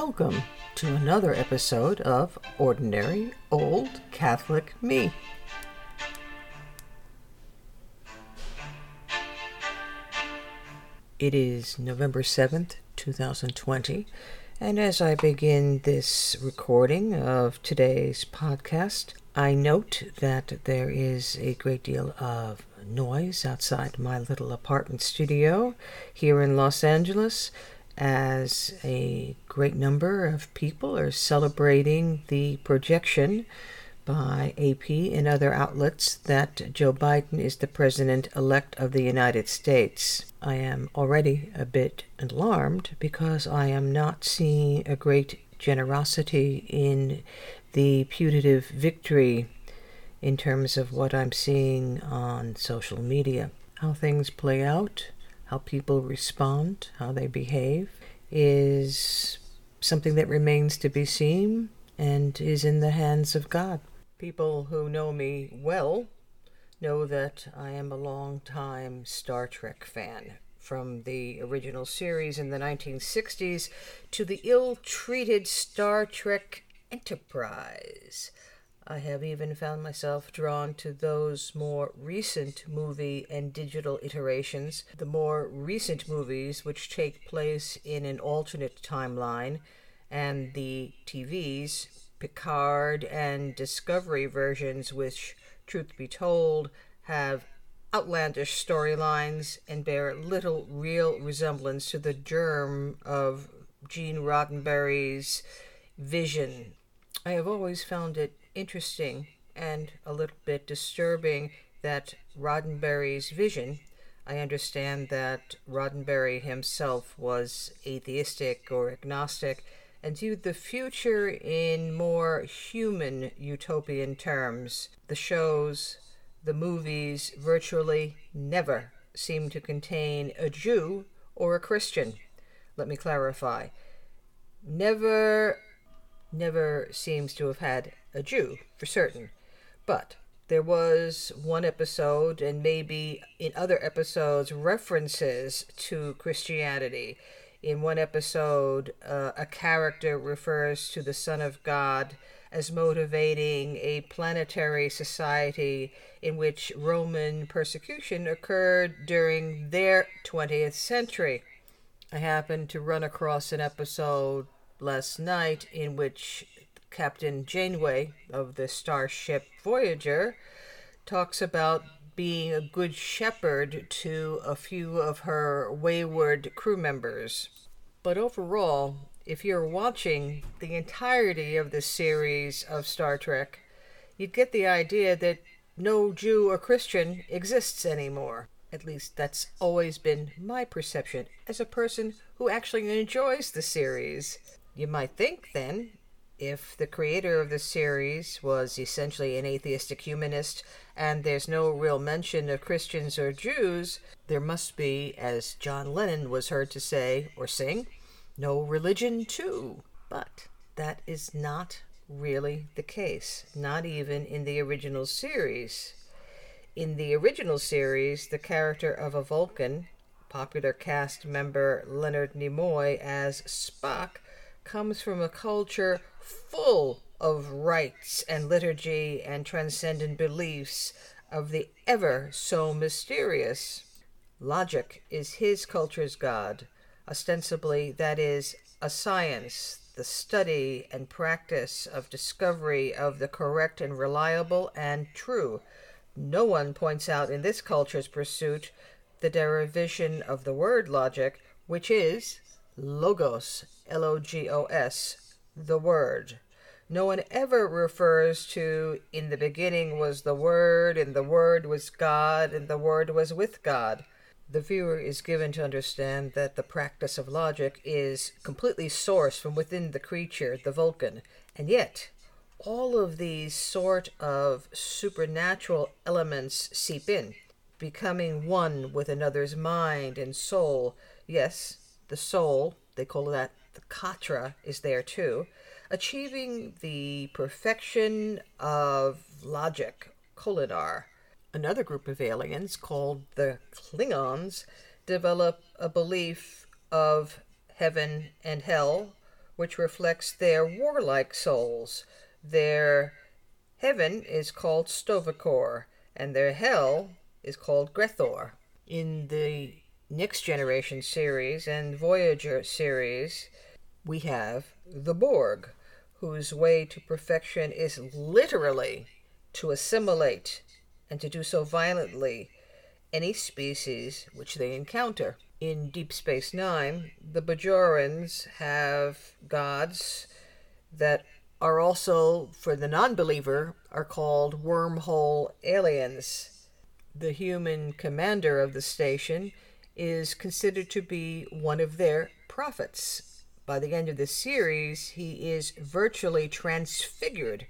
Welcome to another episode of Ordinary Old Catholic Me. It is November 7th, 2020, and as I begin this recording of today's podcast, I note that there is a great deal of noise outside my little apartment studio here in Los Angeles as a great number of people are celebrating the projection by AP and other outlets that Joe Biden is the president elect of the United States. I am already a bit alarmed because I am not seeing a great generosity in the putative victory in terms of what I'm seeing on social media. How things play out how people respond, how they behave, is something that remains to be seen and is in the hands of God. People who know me well know that I am a long-time Star Trek fan. From the original series in the 1960s to the ill treated Star Trek Enterprise. I have even found myself drawn to those more recent movie and digital iterations, the more recent movies which take place in an alternate timeline, and the TV's Picard and Discovery versions, which, truth be told, have outlandish storylines and bear little real resemblance to the germ of Gene Roddenberry's vision. I have always found it interesting and a little bit disturbing that Roddenberry's vision. I understand that Roddenberry himself was atheistic or agnostic and viewed the future in more human utopian terms. The shows, the movies virtually never seem to contain a Jew or a Christian. Let me clarify. Never never seems to have had a Jew, for certain. But there was one episode, and maybe in other episodes, references to Christianity. In one episode, uh, a character refers to the Son of God as motivating a planetary society in which Roman persecution occurred during their 20th century. I happened to run across an episode last night in which Captain Janeway of the starship Voyager talks about being a good shepherd to a few of her wayward crew members. But overall, if you're watching the entirety of the series of Star Trek, you'd get the idea that no Jew or Christian exists anymore. At least that's always been my perception as a person who actually enjoys the series. You might think, then, if the creator of the series was essentially an atheistic humanist and there's no real mention of Christians or Jews, there must be, as John Lennon was heard to say or sing, no religion too. But that is not really the case, not even in the original series. In the original series, the character of a Vulcan, popular cast member Leonard Nimoy as Spock, comes from a culture full of rites and liturgy and transcendent beliefs of the ever so mysterious. Logic is his culture's god. Ostensibly, that is a science, the study and practice of discovery of the correct and reliable and true. No one points out in this culture's pursuit the derivation of the word logic, which is logos, L O G O S, the Word. No one ever refers to, in the beginning was the Word, and the Word was God, and the Word was with God. The viewer is given to understand that the practice of logic is completely sourced from within the creature, the Vulcan, and yet all of these sort of supernatural elements seep in, becoming one with another's mind and soul. Yes, the soul, they call that the katra, is there too, achieving the perfection of logic, Kolinahr. Another group of aliens called the Klingons develop a belief of heaven and hell, which reflects their warlike souls. Their heaven is called Sto-vo-kor, and their hell is called Gre'thor. In the Next Generation series and Voyager series, we have the Borg, whose way to perfection is literally to assimilate and to do so violently any species which they encounter. In Deep Space Nine, the Bajorans have gods that are also, for the non believer, are called wormhole aliens. The human commander of the station is considered to be one of their prophets. By the end of the series, he is virtually transfigured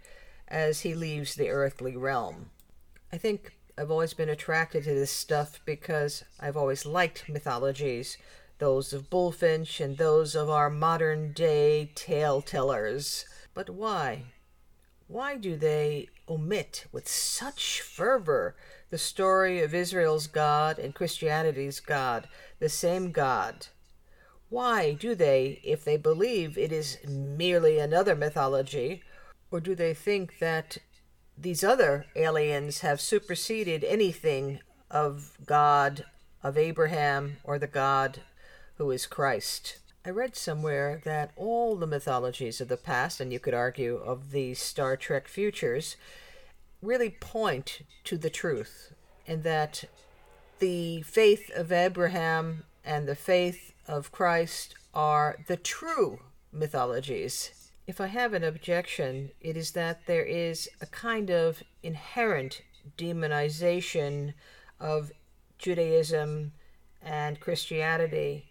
as he leaves the earthly realm. I think I've always been attracted to this stuff because I've always liked mythologies, those of Bulfinch and those of our modern day tale tellers. But why? Why do they omit with such fervor the story of Israel's God and Christianity's God, the same God? Why do they, if they believe it is merely another mythology, or do they think that these other aliens have superseded anything of God, of Abraham, or the God who is Christ. I read somewhere that all the mythologies of the past, and you could argue of the Star Trek futures, really point to the truth, and that the faith of Abraham and the faith of Christ are the true mythologies. If I have an objection, it is that there is a kind of inherent demonization of Judaism and Christianity.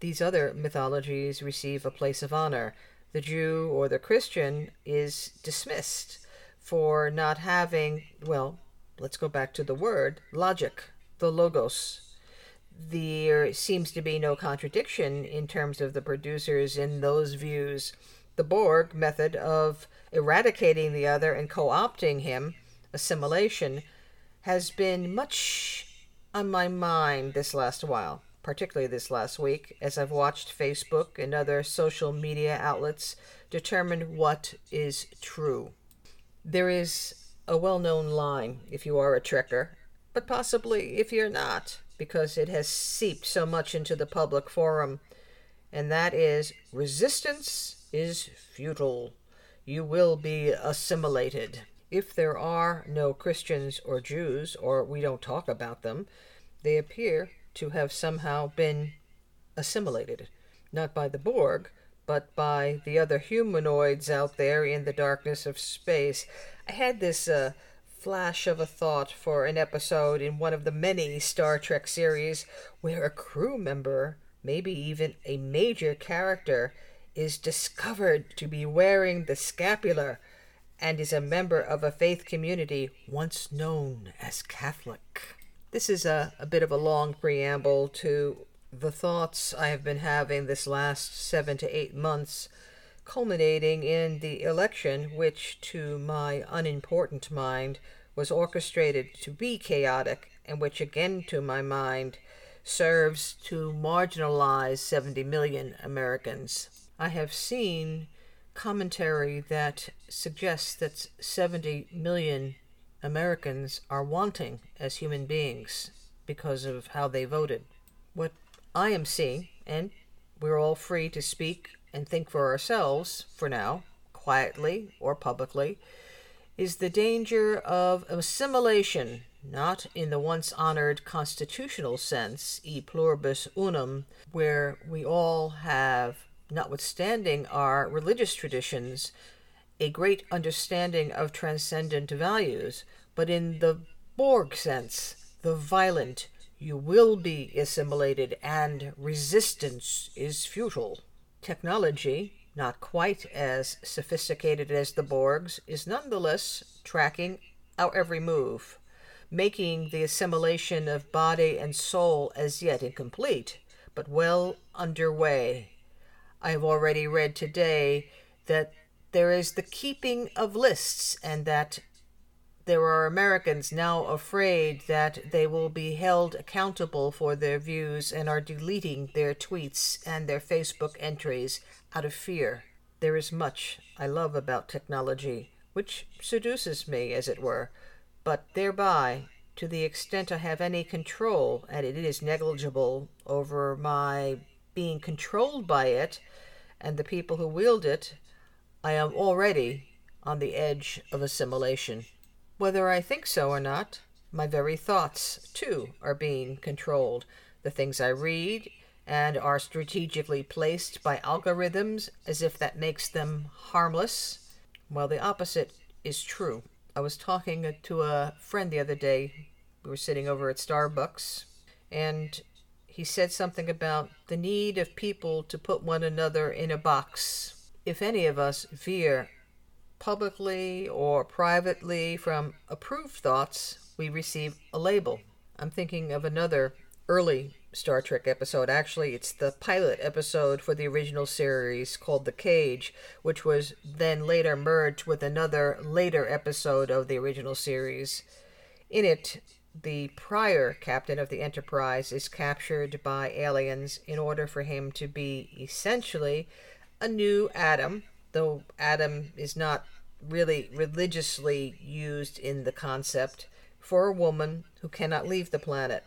These other mythologies receive a place of honor. The Jew or the Christian is dismissed for not having, well, let's go back to the word, logic, the logos. There seems to be no contradiction in terms of the producers in those views the Borg method of eradicating the other and co opting him, assimilation, has been much on my mind this last while, particularly this last week, as I've watched Facebook and other social media outlets determine what is true. There is a well known line if you are a Trekker, but possibly if you're not, because it has seeped so much into the public forum, and that is resistance is futile. You will be assimilated. If there are no Christians or Jews, or we don't talk about them, they appear to have somehow been assimilated. Not by the Borg, but by the other humanoids out there in the darkness of space. I had this uh, flash of a thought for an episode in one of the many Star Trek series where a crew member, maybe even a major character, is discovered to be wearing the scapular and is a member of a faith community once known as Catholic. This is a, a bit of a long preamble to the thoughts I have been having this last seven to eight months, culminating in the election, which, to my unimportant mind, was orchestrated to be chaotic, and which, again, to my mind, serves to marginalize 70 million Americans. I have seen commentary that suggests that 70 million Americans are wanting as human beings because of how they voted. What I am seeing, and we're all free to speak and think for ourselves for now, quietly or publicly, is the danger of assimilation, not in the once honored constitutional sense, e pluribus unum, where we all have notwithstanding our religious traditions, a great understanding of transcendent values, but in the Borg sense, the violent, you will be assimilated and resistance is futile. Technology, not quite as sophisticated as the Borg's, is nonetheless tracking our every move, making the assimilation of body and soul as yet incomplete, but well underway I have already read today that there is the keeping of lists and that there are Americans now afraid that they will be held accountable for their views and are deleting their tweets and their Facebook entries out of fear. There is much I love about technology, which seduces me, as it were, but thereby, to the extent I have any control, and it is negligible, over my being controlled by it and the people who wield it, I am already on the edge of assimilation. Whether I think so or not, my very thoughts, too, are being controlled. The things I read and are strategically placed by algorithms as if that makes them harmless, while the opposite is true. I was talking to a friend the other day. We were sitting over at Starbucks, and he said something about the need of people to put one another in a box. If any of us veer publicly or privately from approved thoughts, we receive a label. I'm thinking of another early Star Trek episode. Actually, it's the pilot episode for the original series called The Cage, which was then later merged with another later episode of the original series. In it, the prior captain of the Enterprise is captured by aliens in order for him to be essentially a new Adam though Adam is not really religiously used in the concept, for a woman who cannot leave the planet.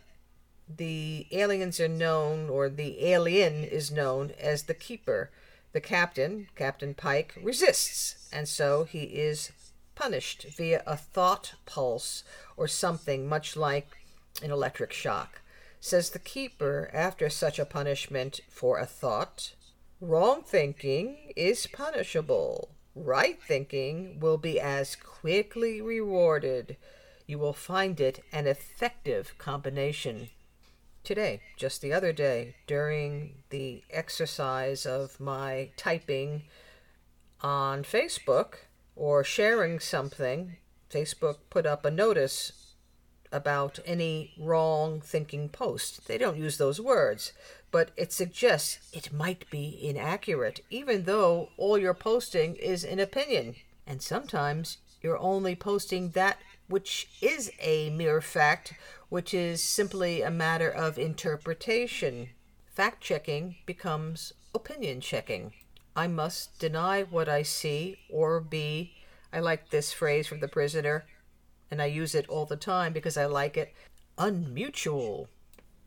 The aliens are known, or the alien is known, as the Keeper. The captain, Captain Pike, resists, and so he is punished via a thought pulse or something much like an electric shock. Says the Keeper, after such a punishment for a thought, Wrong thinking is punishable. Right thinking will be as quickly rewarded. You will find it an effective combination. Today, just the other day, during the exercise of my typing on Facebook or sharing something, Facebook put up a notice about any wrong thinking post. They don't use those words, but it suggests it might be inaccurate, even though all you're posting is an opinion. And sometimes you're only posting that which is a mere fact, which is simply a matter of interpretation. Fact checking becomes opinion checking. I must deny what I see or be, I like this phrase from the prisoner, and I use it all the time because I like it, unmutual.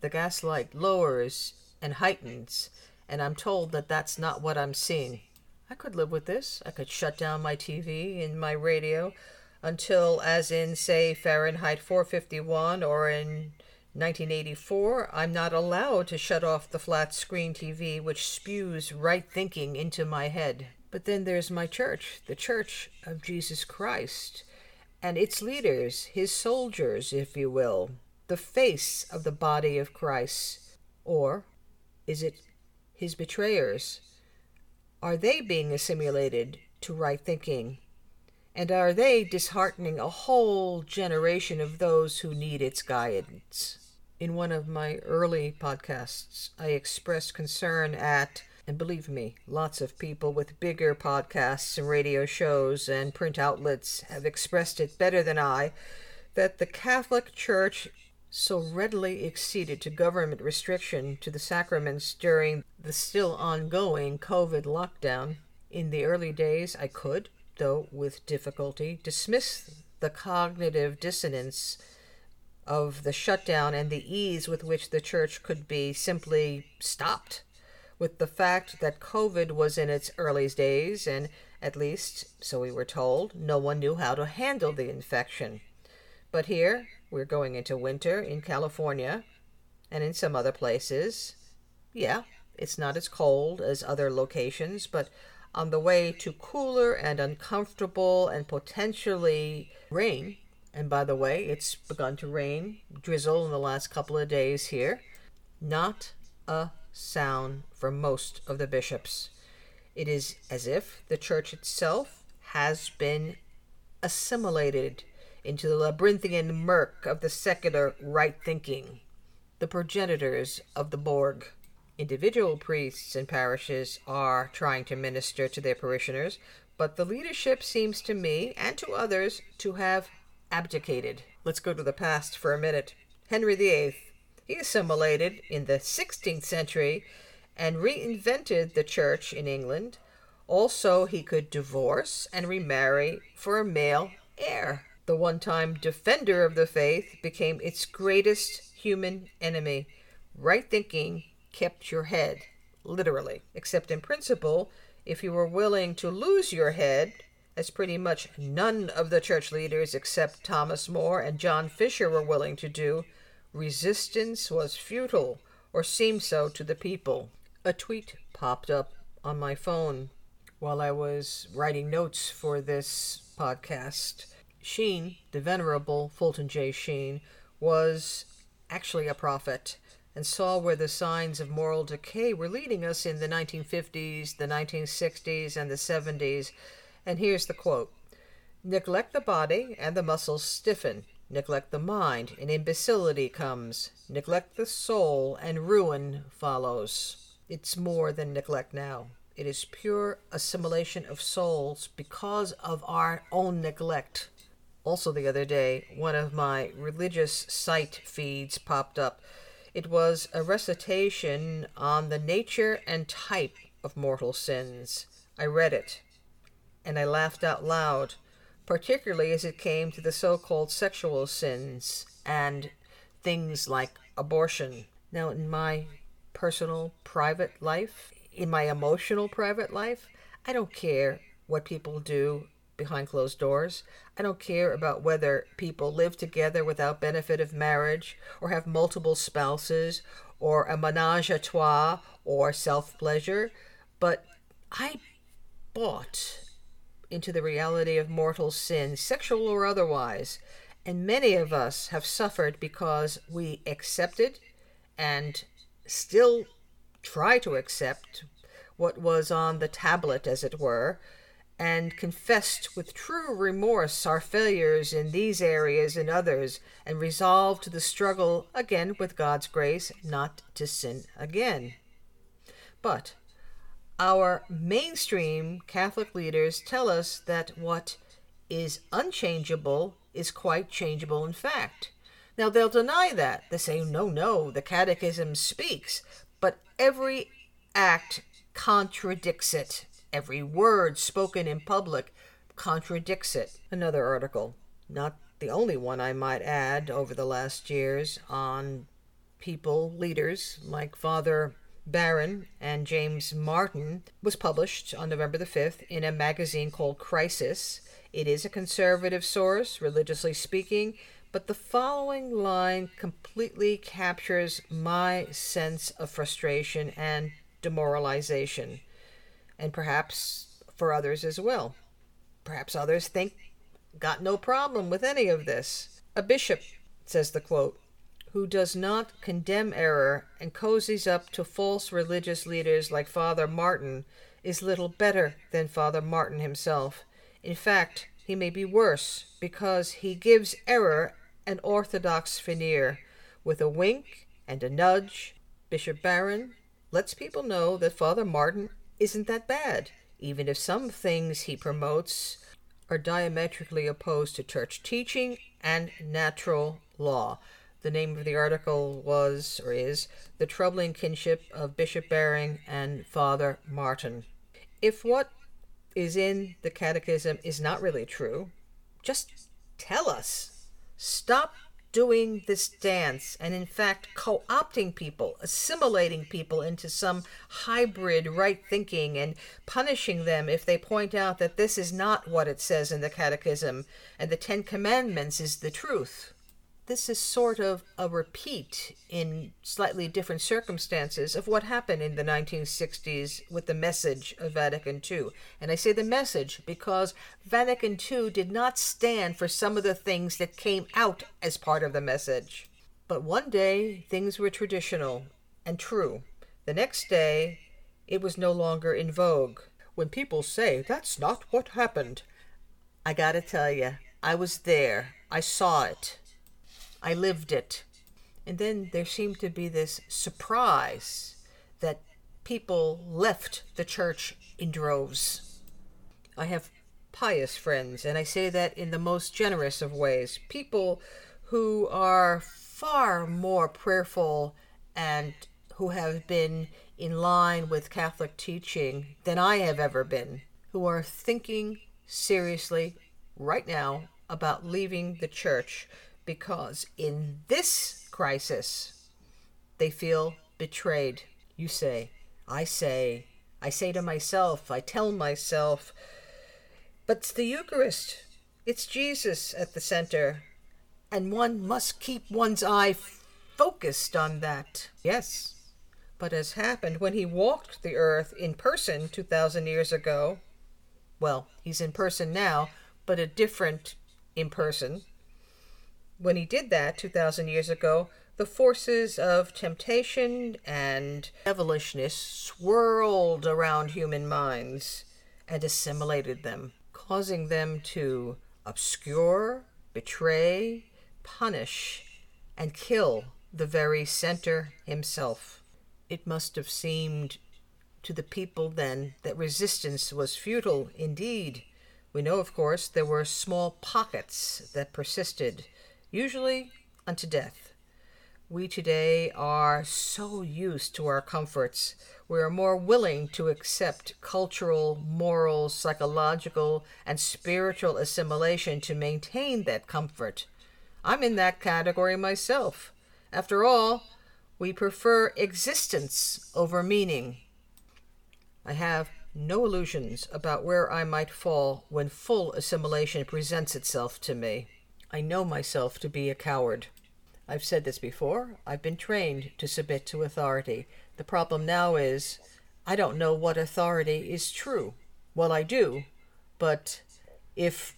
The gaslight lowers and heightens, and I'm told that that's not what I'm seeing. I could live with this. I could shut down my TV and my radio until, as in, say, Fahrenheit 451 or in 1984, I'm not allowed to shut off the flat screen TV which spews right thinking into my head. But then there's my church, the Church of Jesus Christ and its leaders, his soldiers, if you will, the face of the body of Christ? Or is it his betrayers? Are they being assimilated to right thinking? And are they disheartening a whole generation of those who need its guidance? In one of my early podcasts, I expressed concern at and believe me, lots of people with bigger podcasts and radio shows and print outlets have expressed it better than I that the Catholic Church so readily acceded to government restriction to the sacraments during the still ongoing COVID lockdown. In the early days, I could, though with difficulty, dismiss the cognitive dissonance of the shutdown and the ease with which the church could be simply stopped with the fact that COVID was in its early days, and at least, so we were told, no one knew how to handle the infection. But here, we're going into winter in California and in some other places. Yeah, it's not as cold as other locations, but on the way to cooler and uncomfortable and potentially rain. And by the way, it's begun to rain, drizzle in the last couple of days here. Not a sound for most of the bishops. It is as if the church itself has been assimilated into the labyrinthian murk of the secular right thinking, the progenitors of the Borg. Individual priests and parishes are trying to minister to their parishioners, but the leadership seems to me and to others to have abdicated. Let's go to the past for a minute. Henry VIII. He assimilated in the 16th century and reinvented the church in England. Also, he could divorce and remarry for a male heir. The one time defender of the faith became its greatest human enemy. Right thinking kept your head, literally, except in principle, if you were willing to lose your head, as pretty much none of the church leaders except Thomas More and John Fisher were willing to do, resistance was futile, or seemed so to the people. A tweet popped up on my phone while I was writing notes for this podcast. Sheen, the venerable Fulton J. Sheen, was actually a prophet and saw where the signs of moral decay were leading us in the 1950s, the 1960s, and the 70s. And here's the quote Neglect the body, and the muscles stiffen. Neglect the mind, and imbecility comes. Neglect the soul, and ruin follows. It's more than neglect now. It is pure assimilation of souls because of our own neglect. Also, the other day, one of my religious site feeds popped up it was a recitation on the nature and type of mortal sins. I read it, and I laughed out loud, particularly as it came to the so called sexual sins and things like abortion. Now, in my personal private life, in my emotional private life, I don't care what people do behind closed doors. I don't care about whether people live together without benefit of marriage, or have multiple spouses, or a menage a trois, or self pleasure, but I bought into the reality of mortal sin, sexual or otherwise, and many of us have suffered because we accepted and still try to accept what was on the tablet, as it were, and confessed with true remorse our failures in these areas and others, and resolved to the struggle again with God's grace not to sin again. But our mainstream Catholic leaders tell us that what is unchangeable is quite changeable in fact. Now they'll deny that. They say, no, no, the Catechism speaks, but every act contradicts it. Every word spoken in public contradicts it. Another article, not the only one I might add over the last years, on people, leaders like Father Barron and James Martin, was published on November the 5th in a magazine called Crisis. It is a conservative source, religiously speaking, but the following line completely captures my sense of frustration and demoralization and perhaps for others as well. Perhaps others think, got no problem with any of this. A bishop, says the quote, who does not condemn error and cozies up to false religious leaders like Father Martin is little better than Father Martin himself. In fact, he may be worse because he gives error an orthodox veneer. With a wink and a nudge, Bishop Barron lets people know that Father Martin isn't that bad, even if some things he promotes are diametrically opposed to church teaching and natural law. The name of the article was, or is, The Troubling Kinship of Bishop Barron and Father Martin. If what is in the Catechism is not really true, just tell us. Stop doing this dance and, in fact, co opting people, assimilating people into some hybrid right thinking and punishing them if they point out that this is not what it says in the Catechism and the Ten Commandments is the truth this is sort of a repeat in slightly different circumstances of what happened in the 1960s with the message of Vatican II. And I say the message because Vatican II did not stand for some of the things that came out as part of the message. But one day things were traditional and true. The next day it was no longer in vogue. When people say, that's not what happened, I gotta tell you, I was there. I saw it. I lived it. And then there seemed to be this surprise that people left the church in droves. I have pious friends, and I say that in the most generous of ways. People who are far more prayerful and who have been in line with Catholic teaching than I have ever been, who are thinking seriously right now about leaving the church because in this crisis they feel betrayed. You say, I say, I say to myself, I tell myself, but it's the Eucharist. It's Jesus at the center. And one must keep one's eye focused on that. Yes. But as happened when he walked the earth in person 2,000 years ago, well, he's in person now, but a different in person. When he did that 2,000 years ago, the forces of temptation and devilishness swirled around human minds and assimilated them, causing them to obscure, betray, punish, and kill the very center himself. It must have seemed to the people then that resistance was futile indeed. We know, of course, there were small pockets that persisted, usually unto death. We today are so used to our comforts. We are more willing to accept cultural, moral, psychological, and spiritual assimilation to maintain that comfort. I'm in that category myself. After all, we prefer existence over meaning. I have no illusions about where I might fall when full assimilation presents itself to me. I know myself to be a coward. I've said this before. I've been trained to submit to authority. The problem now is I don't know what authority is true. Well, I do, but if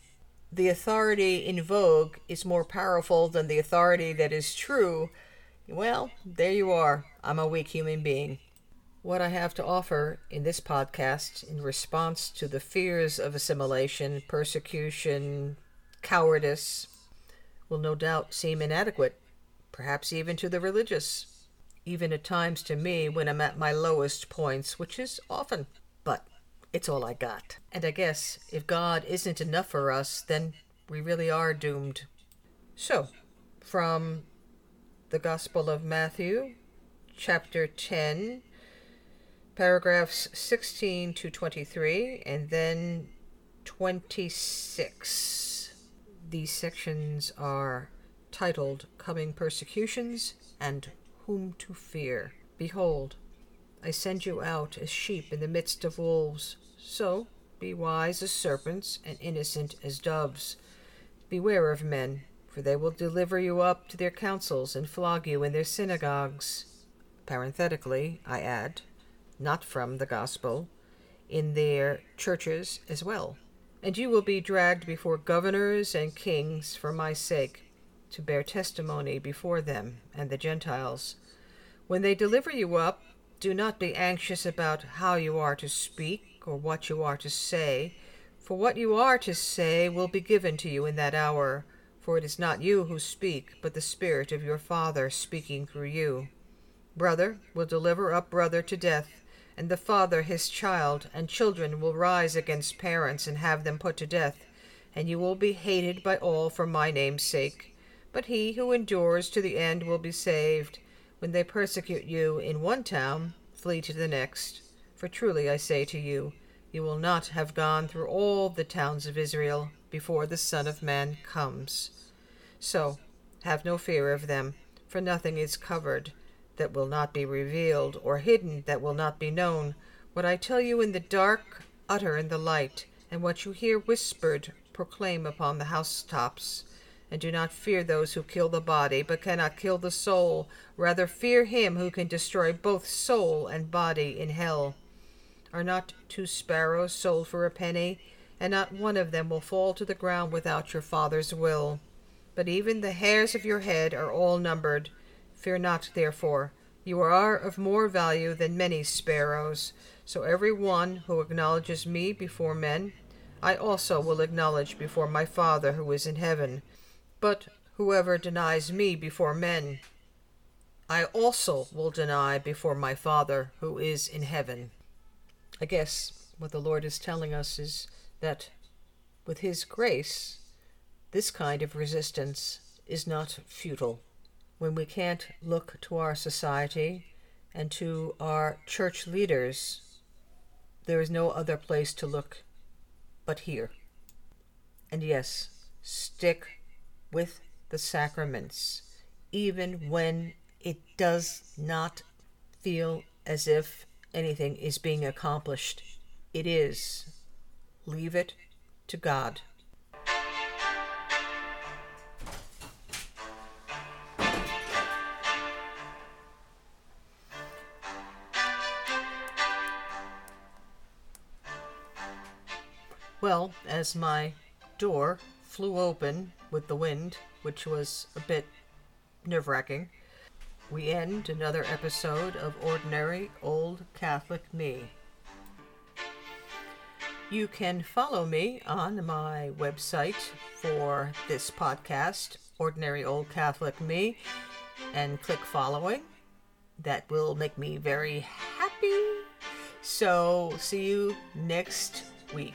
the authority in vogue is more powerful than the authority that is true, well, there you are. I'm a weak human being. What I have to offer in this podcast in response to the fears of assimilation, persecution, cowardice will no doubt seem inadequate perhaps even to the religious, even at times to me when I'm at my lowest points, which is often. But it's all I got. And I guess if God isn't enough for us, then we really are doomed. So, from the Gospel of Matthew, chapter 10, paragraphs 16 to 23, and then 26. These sections are titled Coming Persecutions and Whom to Fear. Behold, I send you out as sheep in the midst of wolves. So be wise as serpents and innocent as doves. Beware of men, for they will deliver you up to their councils and flog you in their synagogues. Parenthetically, I add, not from the gospel, in their churches as well. And you will be dragged before governors and kings for my sake to bear testimony before them and the Gentiles. When they deliver you up, do not be anxious about how you are to speak or what you are to say, for what you are to say will be given to you in that hour. For it is not you who speak, but the Spirit of your Father speaking through you. Brother will deliver up brother to death, and the father his child, and children will rise against parents and have them put to death, and you will be hated by all for my name's sake. But he who endures to the end will be saved. When they persecute you in one town, flee to the next. For truly I say to you, you will not have gone through all the towns of Israel before the Son of Man comes. So, have no fear of them, for nothing is covered that will not be revealed, or hidden that will not be known. What I tell you in the dark, utter in the light, and what you hear whispered, proclaim upon the housetops and do not fear those who kill the body, but cannot kill the soul. Rather fear him who can destroy both soul and body in hell. Are not two sparrows sold for a penny? And not one of them will fall to the ground without your Father's will. But even the hairs of your head are all numbered. Fear not, therefore. You are of more value than many sparrows. So every one who acknowledges me before men, I also will acknowledge before my Father who is in heaven. But whoever denies me before men, I also will deny before my Father who is in heaven. I guess what the Lord is telling us is that with His grace, this kind of resistance is not futile. When we can't look to our society and to our church leaders, there is no other place to look but here. And yes, stick with the sacraments, even when it does not feel as if anything is being accomplished. It is. Leave it to God. Well, as my door flew open with the wind, which was a bit nerve wracking, we end another episode of Ordinary Old Catholic Me. You can follow me on my website for this podcast, Ordinary Old Catholic Me, and click following. That will make me very happy. So, see you next week.